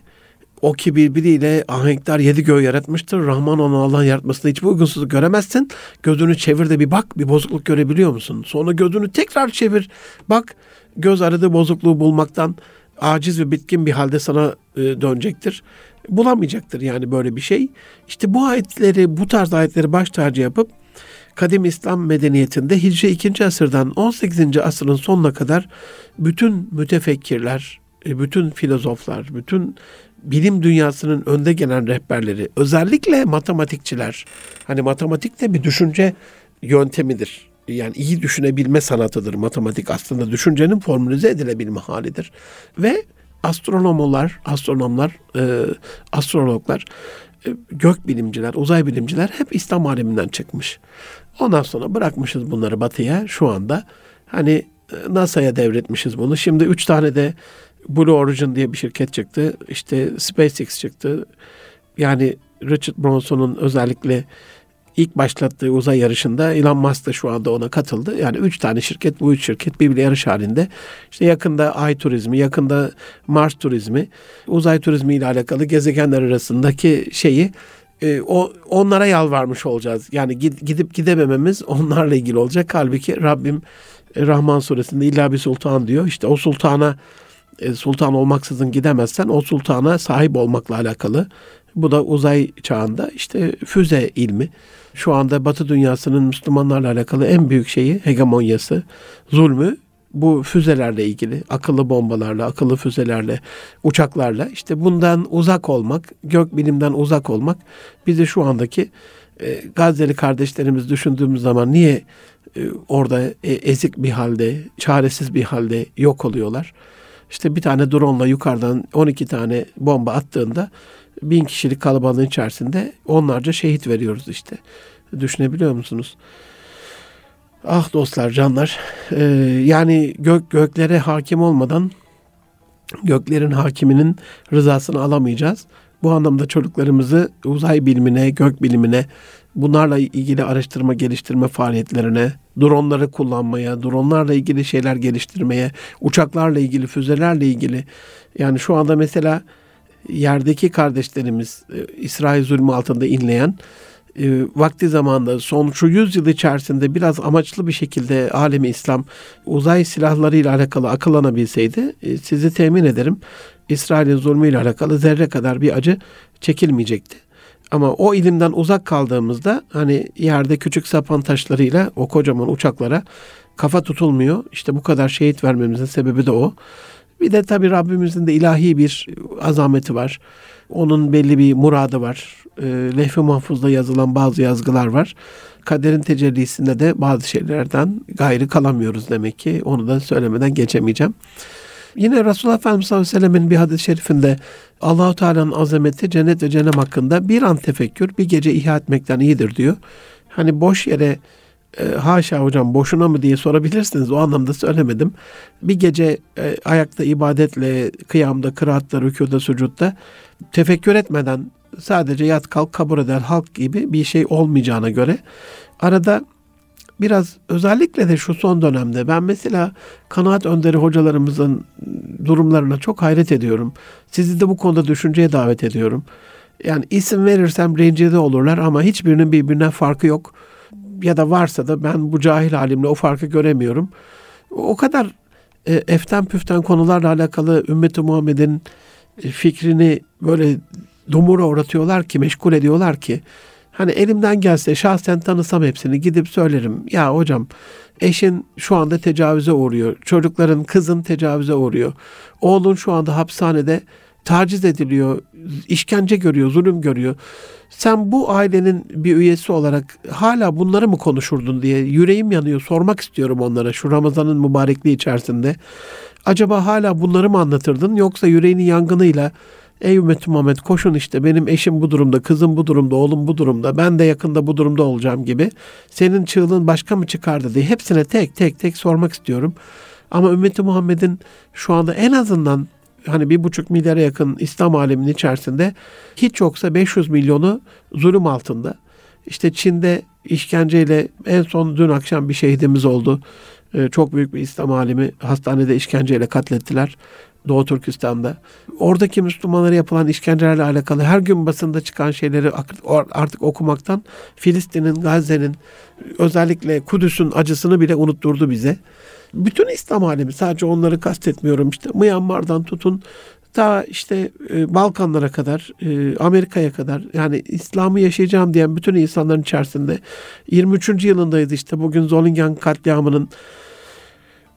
o ki birbiriyle ahenkler yedi göğü yaratmıştır. Rahman onu Allah'ın yaratmasında hiçbir uygunsuzluk göremezsin. Gözünü çevir de bir bak bir bozukluk görebiliyor musun? Sonra gözünü tekrar çevir. Bak göz aradığı bozukluğu bulmaktan aciz ve bitkin bir halde sana e, dönecektir. Bulamayacaktır yani böyle bir şey. İşte bu ayetleri, bu tarz ayetleri baş tacı yapıp kadim İslam medeniyetinde Hicri 2. asırdan 18. asrın sonuna kadar bütün mütefekkirler, e, bütün filozoflar, bütün bilim dünyasının önde gelen rehberleri, özellikle matematikçiler. Hani matematik de bir düşünce yöntemidir. Yani iyi düşünebilme sanatıdır matematik aslında düşüncenin formülize edilebilme halidir. Ve astronomlar, astronomlar, e, astrologlar, e, gök bilimciler, uzay bilimciler hep İslam aleminden çıkmış. Ondan sonra bırakmışız bunları batıya şu anda. Hani e, NASA'ya devretmişiz bunu. Şimdi üç tane de Blue Origin diye bir şirket çıktı. İşte SpaceX çıktı. Yani Richard Branson'un özellikle ilk başlattığı uzay yarışında Elon Musk da şu anda ona katıldı. Yani üç tane şirket, bu üç şirket birbirine yarış halinde. İşte yakında ay turizmi, yakında Mars turizmi, uzay turizmi ile alakalı gezegenler arasındaki şeyi e, o onlara yalvarmış olacağız. Yani gidip gidemememiz onlarla ilgili olacak. Halbuki Rabbim e, Rahman suresinde illa bir sultan diyor. İşte o sultana e, sultan olmaksızın gidemezsen o sultana sahip olmakla alakalı. Bu da uzay çağında işte füze ilmi. Şu anda Batı dünyasının Müslümanlarla alakalı en büyük şeyi hegemonyası, zulmü bu füzelerle ilgili, akıllı bombalarla, akıllı füzelerle, uçaklarla işte bundan uzak olmak, gök bilimden uzak olmak bizi şu andaki e, Gazze'li kardeşlerimiz düşündüğümüz zaman niye e, orada e, ezik bir halde, çaresiz bir halde yok oluyorlar? İşte bir tane drone yukarıdan 12 tane bomba attığında bin kişilik kalabalığın içerisinde onlarca şehit veriyoruz işte. Düşünebiliyor musunuz? Ah dostlar, canlar. Ee, yani gök göklere hakim olmadan göklerin hakiminin rızasını alamayacağız. Bu anlamda çocuklarımızı uzay bilimine, gök bilimine, bunlarla ilgili araştırma geliştirme faaliyetlerine, dronları kullanmaya, dronlarla ilgili şeyler geliştirmeye, uçaklarla ilgili, füzelerle ilgili. Yani şu anda mesela yerdeki kardeşlerimiz e, İsrail zulmü altında inleyen e, vakti zamanda son şu yüzyıl içerisinde biraz amaçlı bir şekilde alemi İslam uzay silahlarıyla alakalı akıllanabilseydi e, sizi temin ederim İsrail'in zulmüyle alakalı zerre kadar bir acı çekilmeyecekti. Ama o ilimden uzak kaldığımızda hani yerde küçük sapan taşlarıyla o kocaman uçaklara kafa tutulmuyor. İşte bu kadar şehit vermemizin sebebi de o. Bir de tabi Rabbimizin de ilahi bir azameti var. Onun belli bir muradı var. E, Lehfi mahfuzda yazılan bazı yazgılar var. Kaderin tecellisinde de bazı şeylerden gayrı kalamıyoruz demek ki. Onu da söylemeden geçemeyeceğim. Yine Resulullah Efendimiz sallallahu aleyhi ve sellemin bir hadis-i şerifinde Allahu Teala'nın azameti cennet ve cehennem hakkında bir an tefekkür bir gece ihya etmekten iyidir diyor. Hani boş yere e, haşa hocam boşuna mı diye sorabilirsiniz. O anlamda söylemedim. Bir gece e, ayakta ibadetle, kıyamda, kıraatta, rükuda, sucutta tefekkür etmeden sadece yat kalk kabul eder halk gibi bir şey olmayacağına göre arada biraz özellikle de şu son dönemde ben mesela kanaat önderi hocalarımızın durumlarına çok hayret ediyorum. Sizi de bu konuda düşünceye davet ediyorum. Yani isim verirsem rencide olurlar ama hiçbirinin birbirinden farkı yok. Ya da varsa da ben bu cahil halimle o farkı göremiyorum. O kadar e, eften püften konularla alakalı ümmeti Muhammed'in e, fikrini böyle dumura uğratıyorlar ki, meşgul ediyorlar ki Hani elimden gelse şahsen tanısam hepsini gidip söylerim. Ya hocam eşin şu anda tecavüze uğruyor. Çocukların kızın tecavüze uğruyor. Oğlun şu anda hapishanede taciz ediliyor, işkence görüyor, zulüm görüyor. Sen bu ailenin bir üyesi olarak hala bunları mı konuşurdun diye yüreğim yanıyor. Sormak istiyorum onlara şu Ramazan'ın mübarekliği içerisinde. Acaba hala bunları mı anlatırdın yoksa yüreğinin yangınıyla Ey ümmeti Muhammed koşun işte benim eşim bu durumda, kızım bu durumda, oğlum bu durumda, ben de yakında bu durumda olacağım gibi. Senin çığlığın başka mı çıkardı diye hepsine tek tek tek sormak istiyorum. Ama ümmeti Muhammed'in şu anda en azından hani bir buçuk milyara yakın İslam aleminin içerisinde hiç yoksa 500 milyonu zulüm altında. İşte Çin'de işkenceyle en son dün akşam bir şehidimiz oldu. Ee, çok büyük bir İslam alimi hastanede işkenceyle katlettiler. Doğu Türkistan'da. Oradaki Müslümanlara yapılan işkencelerle alakalı her gün basında çıkan şeyleri artık okumaktan Filistin'in, Gazze'nin, özellikle Kudüs'ün acısını bile unutturdu bize. Bütün İslam alemi sadece onları kastetmiyorum işte Myanmar'dan tutun ta işte e, Balkanlara kadar, e, Amerika'ya kadar yani İslam'ı yaşayacağım diyen bütün insanların içerisinde 23. yılındayız işte bugün Zolingen katliamının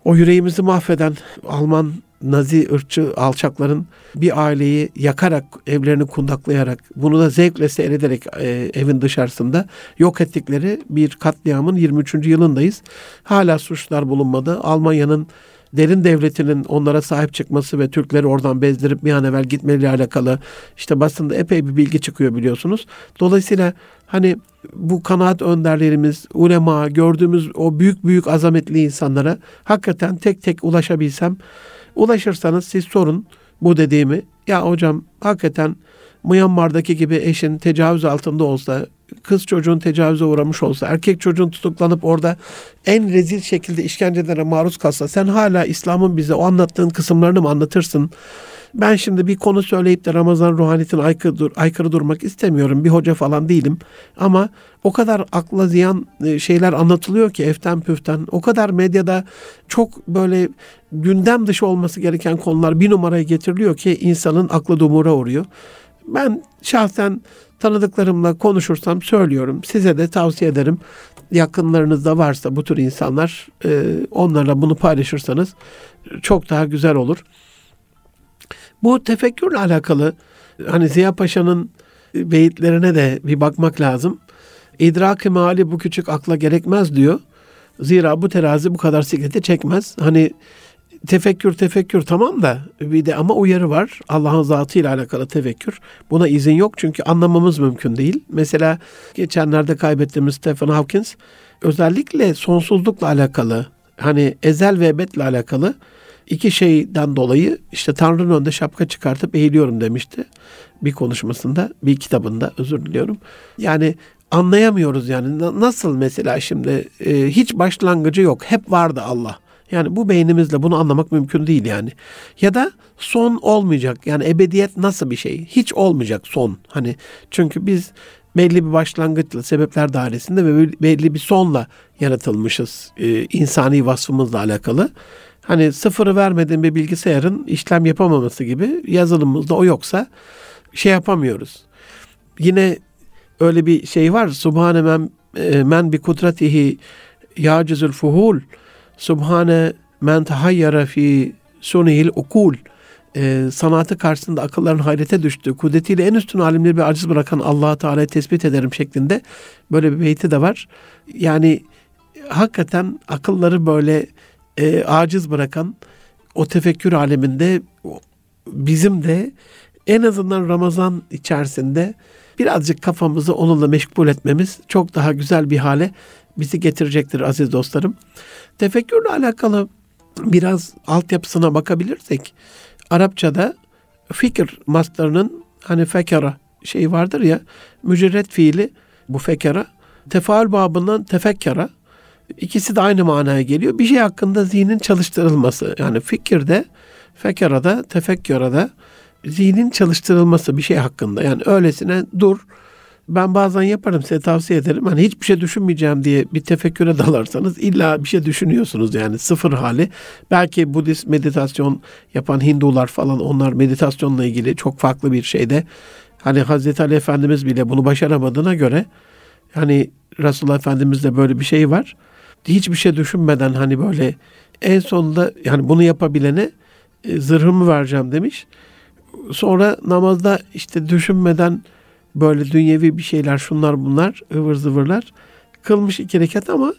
o yüreğimizi mahveden Alman Nazi ırkçı alçakların bir aileyi yakarak, evlerini kundaklayarak, bunu da zevkle seyrederek e, evin dışarısında yok ettikleri bir katliamın 23. yılındayız. Hala suçlar bulunmadı. Almanya'nın derin devletinin onlara sahip çıkması ve Türkleri oradan bezdirip bir an evvel gitmeleriyle alakalı işte basında epey bir bilgi çıkıyor biliyorsunuz. Dolayısıyla hani bu kanaat önderlerimiz, ulema, gördüğümüz o büyük büyük azametli insanlara hakikaten tek tek ulaşabilsem Ulaşırsanız siz sorun bu dediğimi. Ya hocam hakikaten Myanmar'daki gibi eşin tecavüz altında olsa, kız çocuğun tecavüze uğramış olsa, erkek çocuğun tutuklanıp orada en rezil şekilde işkencelere maruz kalsa sen hala İslam'ın bize o anlattığın kısımlarını mı anlatırsın? Ben şimdi bir konu söyleyip de Ramazan ruhaniyetine aykırı, dur, aykırı durmak istemiyorum. Bir hoca falan değilim. Ama o kadar akla ziyan e, şeyler anlatılıyor ki eften püften. O kadar medyada çok böyle gündem dışı olması gereken konular bir numaraya getiriliyor ki insanın aklı dumura uğruyor. Ben şahsen tanıdıklarımla konuşursam söylüyorum. Size de tavsiye ederim. Yakınlarınızda varsa bu tür insanlar e, onlarla bunu paylaşırsanız çok daha güzel olur. Bu tefekkürle alakalı hani Ziya Paşa'nın beyitlerine de bir bakmak lazım. İdrak-ı mali bu küçük akla gerekmez diyor. Zira bu terazi bu kadar sikleti çekmez. Hani tefekkür tefekkür tamam da bir de ama uyarı var. Allah'ın zatıyla alakalı tefekkür. Buna izin yok çünkü anlamamız mümkün değil. Mesela geçenlerde kaybettiğimiz Stephen Hawkins özellikle sonsuzlukla alakalı hani ezel ve ebedle alakalı iki şeyden dolayı işte Tanrı'nın önünde şapka çıkartıp eğiliyorum demişti. Bir konuşmasında, bir kitabında özür diliyorum. Yani anlayamıyoruz yani nasıl mesela şimdi e, hiç başlangıcı yok. Hep vardı Allah. Yani bu beynimizle bunu anlamak mümkün değil yani. Ya da son olmayacak. Yani ebediyet nasıl bir şey? Hiç olmayacak son. Hani çünkü biz belli bir başlangıçla sebepler dairesinde ve belli bir sonla yaratılmışız. E, insani vasfımızla alakalı. Hani sıfırı vermediğin bir bilgisayarın işlem yapamaması gibi yazılımımızda o yoksa şey yapamıyoruz. Yine öyle bir şey var. Subhane men, e, men bi kudretihi yacizul fuhul. Subhane men tahayyara fi sunihil ukul. Ee, sanatı karşısında akılların hayrete düştü. Kudretiyle en üstün alimleri bir aciz bırakan allah Teala'yı tespit ederim şeklinde böyle bir beyti de var. Yani hakikaten akılları böyle e, aciz bırakan o tefekkür aleminde bizim de en azından Ramazan içerisinde birazcık kafamızı onunla meşgul etmemiz çok daha güzel bir hale bizi getirecektir aziz dostlarım. Tefekkürle alakalı biraz altyapısına bakabilirsek Arapçada fikir maslarının hani fekara şey vardır ya mücerret fiili bu fekara tefaül babından tefekkara İkisi de aynı manaya geliyor. Bir şey hakkında zihnin çalıştırılması. Yani fikirde, fekerada, tefekkürada zihnin çalıştırılması bir şey hakkında. Yani öylesine dur. Ben bazen yaparım size tavsiye ederim. Hani hiçbir şey düşünmeyeceğim diye bir tefekküre dalarsanız illa bir şey düşünüyorsunuz yani sıfır hali. Belki Budist meditasyon yapan Hindular falan onlar meditasyonla ilgili çok farklı bir şeyde. Hani Hazreti Ali Efendimiz bile bunu başaramadığına göre hani Resulullah Efendimiz'de böyle bir şey var hiçbir şey düşünmeden hani böyle en sonunda yani bunu yapabilene e, zırhımı vereceğim demiş. sonra namazda işte düşünmeden böyle dünyevi bir şeyler şunlar bunlar ıvır zıvırlar kılmış iki rekat ama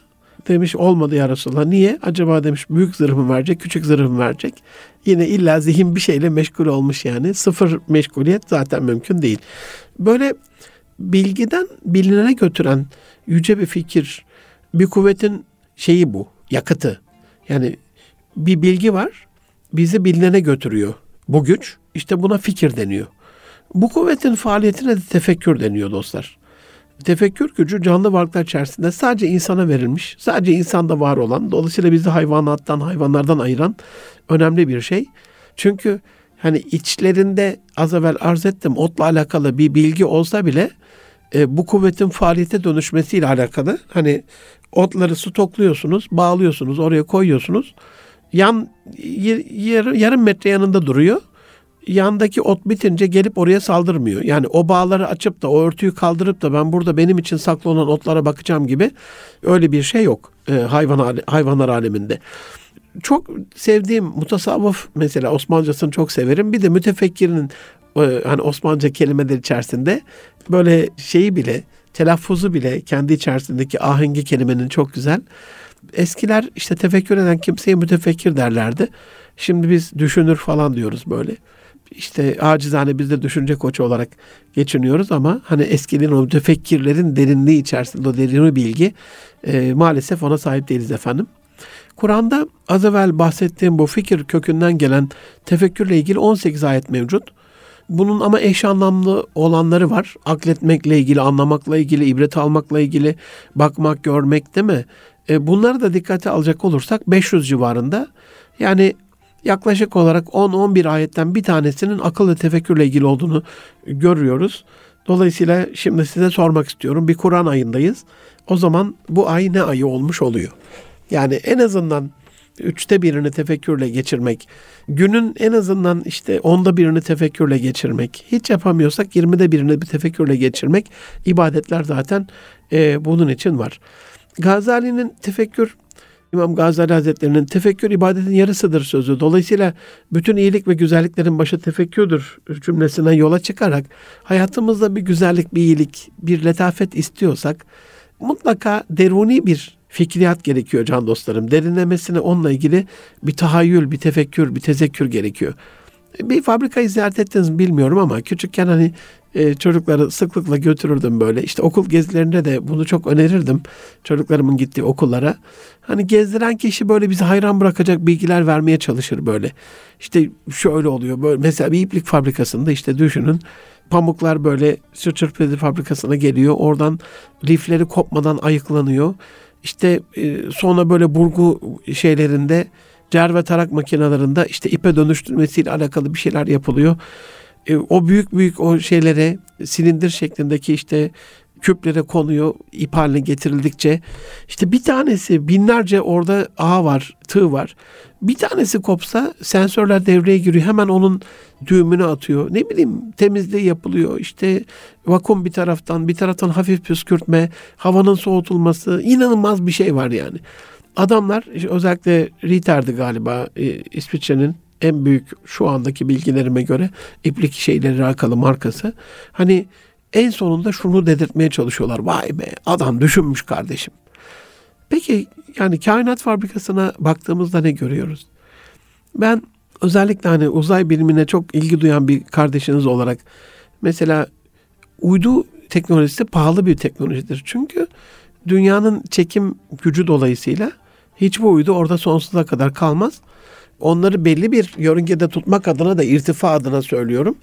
demiş olmadı ya Resulallah. Niye? Acaba demiş büyük zırh mı verecek, küçük zırh mı verecek? Yine illa zihin bir şeyle meşgul olmuş yani. Sıfır meşguliyet zaten mümkün değil. Böyle bilgiden bilinene götüren yüce bir fikir, bir kuvvetin şeyi bu, yakıtı. Yani bir bilgi var, bizi bilinene götürüyor. Bu güç, işte buna fikir deniyor. Bu kuvvetin faaliyetine de tefekkür deniyor dostlar. Tefekkür gücü canlı varlıklar içerisinde sadece insana verilmiş, sadece insanda var olan, dolayısıyla bizi hayvanattan, hayvanlardan ayıran önemli bir şey. Çünkü hani içlerinde az evvel arz ettim otla alakalı bir bilgi olsa bile e, bu kuvvetin faaliyete dönüşmesiyle alakalı. Hani otları stokluyorsunuz, bağlıyorsunuz, oraya koyuyorsunuz. Yan yer, yarım metre yanında duruyor. Yandaki ot bitince gelip oraya saldırmıyor. Yani o bağları açıp da o örtüyü kaldırıp da ben burada benim için saklı olan otlara bakacağım gibi öyle bir şey yok e, hayvan hayvanlar aleminde çok sevdiğim mutasavvıf mesela Osmancasını çok severim. Bir de mütefekkirin e, hani Osmanca kelimeler içerisinde böyle şeyi bile telaffuzu bile kendi içerisindeki ahengi kelimenin çok güzel. Eskiler işte tefekkür eden kimseye mütefekkir derlerdi. Şimdi biz düşünür falan diyoruz böyle. İşte acizane biz de düşünce koçu olarak geçiniyoruz ama hani eskinin o mütefekkirlerin derinliği içerisinde o derin bilgi e, maalesef ona sahip değiliz efendim. Kur'an'da az evvel bahsettiğim bu fikir kökünden gelen tefekkürle ilgili 18 ayet mevcut. Bunun ama eş anlamlı olanları var. Akletmekle ilgili, anlamakla ilgili, ibret almakla ilgili, bakmak, görmek değil mi? E, bunları da dikkate alacak olursak 500 civarında. Yani yaklaşık olarak 10-11 ayetten bir tanesinin akıllı tefekkürle ilgili olduğunu görüyoruz. Dolayısıyla şimdi size sormak istiyorum. Bir Kur'an ayındayız. O zaman bu ay ne ayı olmuş oluyor? Yani en azından üçte birini tefekkürle geçirmek, günün en azından işte onda birini tefekkürle geçirmek, hiç yapamıyorsak yirmide birini bir tefekkürle geçirmek, ibadetler zaten e, bunun için var. Gazali'nin tefekkür, İmam Gazali Hazretleri'nin tefekkür ibadetin yarısıdır sözü. Dolayısıyla bütün iyilik ve güzelliklerin başı tefekkürdür cümlesinden yola çıkarak hayatımızda bir güzellik, bir iyilik, bir letafet istiyorsak mutlaka deruni bir fikriyat gerekiyor can dostlarım. Derinlemesine onunla ilgili bir tahayyül, bir tefekkür, bir tezekkür gerekiyor. Bir fabrikayı ziyaret ettiniz mi bilmiyorum ama küçükken hani e, çocukları sıklıkla götürürdüm böyle. İşte okul gezilerinde de bunu çok önerirdim çocuklarımın gittiği okullara. Hani gezdiren kişi böyle bizi hayran bırakacak bilgiler vermeye çalışır böyle. İşte şöyle oluyor böyle mesela bir iplik fabrikasında işte düşünün pamuklar böyle sırçır fabrikasına geliyor. Oradan lifleri kopmadan ayıklanıyor. İşte e, sonra böyle burgu şeylerinde cer ve tarak makinelerinde işte ipe dönüştürmesiyle alakalı bir şeyler yapılıyor. E, o büyük büyük o şeylere silindir şeklindeki işte küplere konuyor ip haline getirildikçe. işte bir tanesi binlerce orada ağ var, tığ var. Bir tanesi kopsa sensörler devreye giriyor. Hemen onun düğümünü atıyor. Ne bileyim temizliği yapılıyor. İşte vakum bir taraftan, bir taraftan hafif püskürtme, havanın soğutulması. inanılmaz bir şey var yani. Adamlar özellikle Riter'di galiba e, İsviçre'nin en büyük şu andaki bilgilerime göre iplik şeyleri alakalı markası. Hani en sonunda şunu dedirtmeye çalışıyorlar. Vay be adam düşünmüş kardeşim. Peki yani kainat fabrikasına baktığımızda ne görüyoruz? Ben özellikle hani uzay bilimine çok ilgi duyan bir kardeşiniz olarak mesela uydu teknolojisi pahalı bir teknolojidir. Çünkü dünyanın çekim gücü dolayısıyla hiçbir uydu orada sonsuza kadar kalmaz onları belli bir yörüngede tutmak adına da irtifa adına söylüyorum.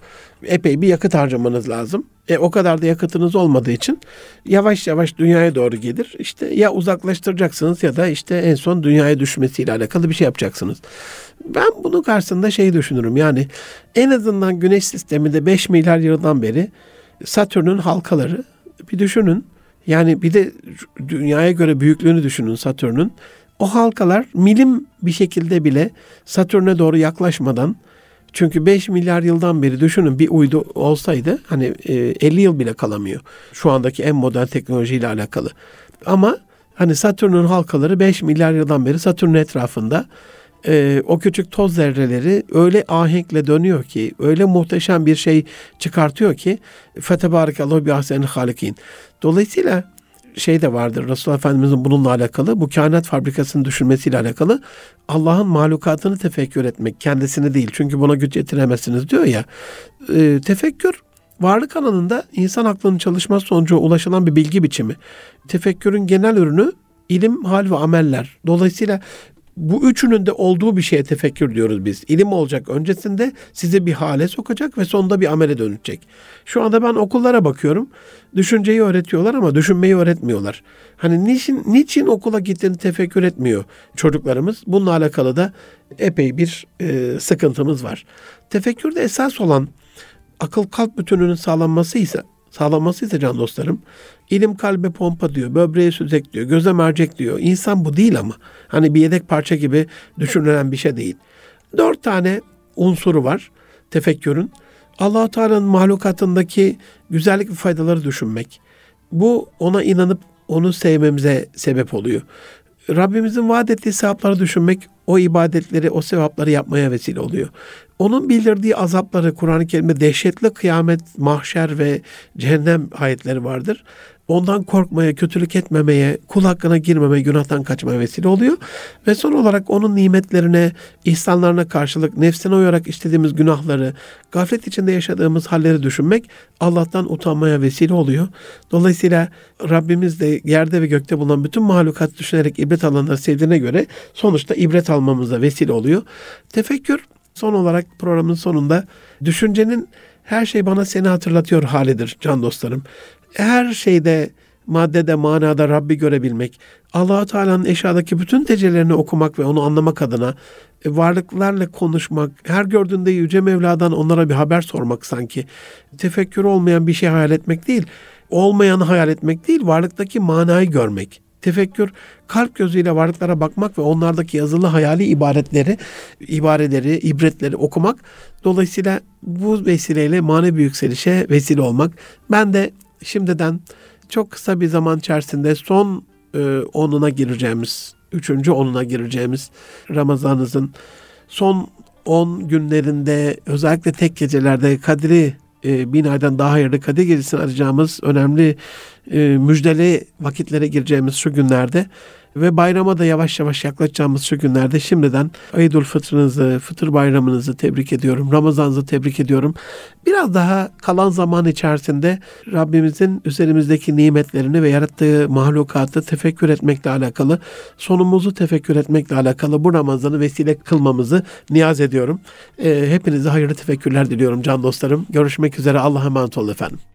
Epey bir yakıt harcamanız lazım. E, o kadar da yakıtınız olmadığı için yavaş yavaş dünyaya doğru gelir. İşte ya uzaklaştıracaksınız ya da işte en son dünyaya düşmesiyle alakalı bir şey yapacaksınız. Ben bunun karşısında şey düşünürüm. Yani en azından güneş sisteminde 5 milyar yıldan beri Satürn'ün halkaları bir düşünün. Yani bir de dünyaya göre büyüklüğünü düşünün Satürn'ün o halkalar milim bir şekilde bile Satürn'e doğru yaklaşmadan çünkü 5 milyar yıldan beri düşünün bir uydu olsaydı hani 50 e, yıl bile kalamıyor. Şu andaki en modern teknolojiyle alakalı. Ama hani Satürn'ün halkaları 5 milyar yıldan beri Satürn etrafında e, o küçük toz zerreleri öyle ahenkle dönüyor ki, öyle muhteşem bir şey çıkartıyor ki Fetebarikallahu bi ahsenil halikin. Dolayısıyla şey de vardır. Resulullah Efendimizin bununla alakalı, bu kainat fabrikasını düşünmesiyle alakalı Allah'ın mahlukatını tefekkür etmek, kendisini değil. Çünkü buna güç yetiremezsiniz diyor ya. E, tefekkür varlık alanında insan aklının çalışması sonucu ulaşılan bir bilgi biçimi. Tefekkürün genel ürünü ilim, hal ve ameller. Dolayısıyla bu üçünün de olduğu bir şeye tefekkür diyoruz biz. İlim olacak öncesinde sizi bir hale sokacak ve sonunda bir amele dönecek. Şu anda ben okullara bakıyorum. Düşünceyi öğretiyorlar ama düşünmeyi öğretmiyorlar. Hani niçin, niçin okula gittiğini tefekkür etmiyor çocuklarımız. Bununla alakalı da epey bir e, sıkıntımız var. Tefekkürde esas olan akıl kalp bütününün sağlanması ise sağlanması ise can dostlarım ilim kalbe pompa diyor, böbreğe süzek diyor, göze mercek diyor. İnsan bu değil ama. Hani bir yedek parça gibi düşünülen bir şey değil. Dört tane unsuru var tefekkürün. allah Teala'nın mahlukatındaki güzellik ve faydaları düşünmek. Bu ona inanıp onu sevmemize sebep oluyor. Rabbimizin vaat ettiği sevapları düşünmek o ibadetleri, o sevapları yapmaya vesile oluyor. Onun bildirdiği azapları Kur'an-ı Kerim'de dehşetli kıyamet, mahşer ve cehennem ayetleri vardır. Ondan korkmaya, kötülük etmemeye, kul hakkına girmemeye, günahtan kaçmaya vesile oluyor. Ve son olarak onun nimetlerine, ihsanlarına karşılık nefsine uyarak işlediğimiz günahları, gaflet içinde yaşadığımız halleri düşünmek Allah'tan utanmaya vesile oluyor. Dolayısıyla Rabbimiz de yerde ve gökte bulunan bütün mahlukat düşünerek ibret alanları sevdiğine göre sonuçta ibret almamıza vesile oluyor. Tefekkür son olarak programın sonunda düşüncenin her şey bana seni hatırlatıyor halidir can dostlarım her şeyde maddede, manada Rabbi görebilmek, allah Teala'nın eşyadaki bütün tecellilerini okumak ve onu anlamak adına e, varlıklarla konuşmak, her gördüğünde Yüce Mevla'dan onlara bir haber sormak sanki. Tefekkür olmayan bir şey hayal etmek değil, olmayanı hayal etmek değil, varlıktaki manayı görmek. Tefekkür kalp gözüyle varlıklara bakmak ve onlardaki yazılı hayali ibaretleri, ibareleri, ibretleri okumak. Dolayısıyla bu vesileyle manevi yükselişe vesile olmak. Ben de şimdiden çok kısa bir zaman içerisinde son e, onuna gireceğimiz, üçüncü onuna gireceğimiz Ramazanınızın son on günlerinde özellikle tek gecelerde Kadri e, bin aydan daha hayırlı Kadir gecesini arayacağımız önemli e, müjdeli vakitlere gireceğimiz şu günlerde ve bayrama da yavaş yavaş yaklaşacağımız şu günlerde şimdiden Eidül Fıtrınızı, Fıtır Bayramınızı tebrik ediyorum. Ramazanınızı tebrik ediyorum. Biraz daha kalan zaman içerisinde Rabbimizin üzerimizdeki nimetlerini ve yarattığı mahlukatı tefekkür etmekle alakalı, sonumuzu tefekkür etmekle alakalı bu Ramazan'ı vesile kılmamızı niyaz ediyorum. Ee, hepinize hayırlı tefekkürler diliyorum can dostlarım. Görüşmek üzere. Allah'a emanet olun efendim.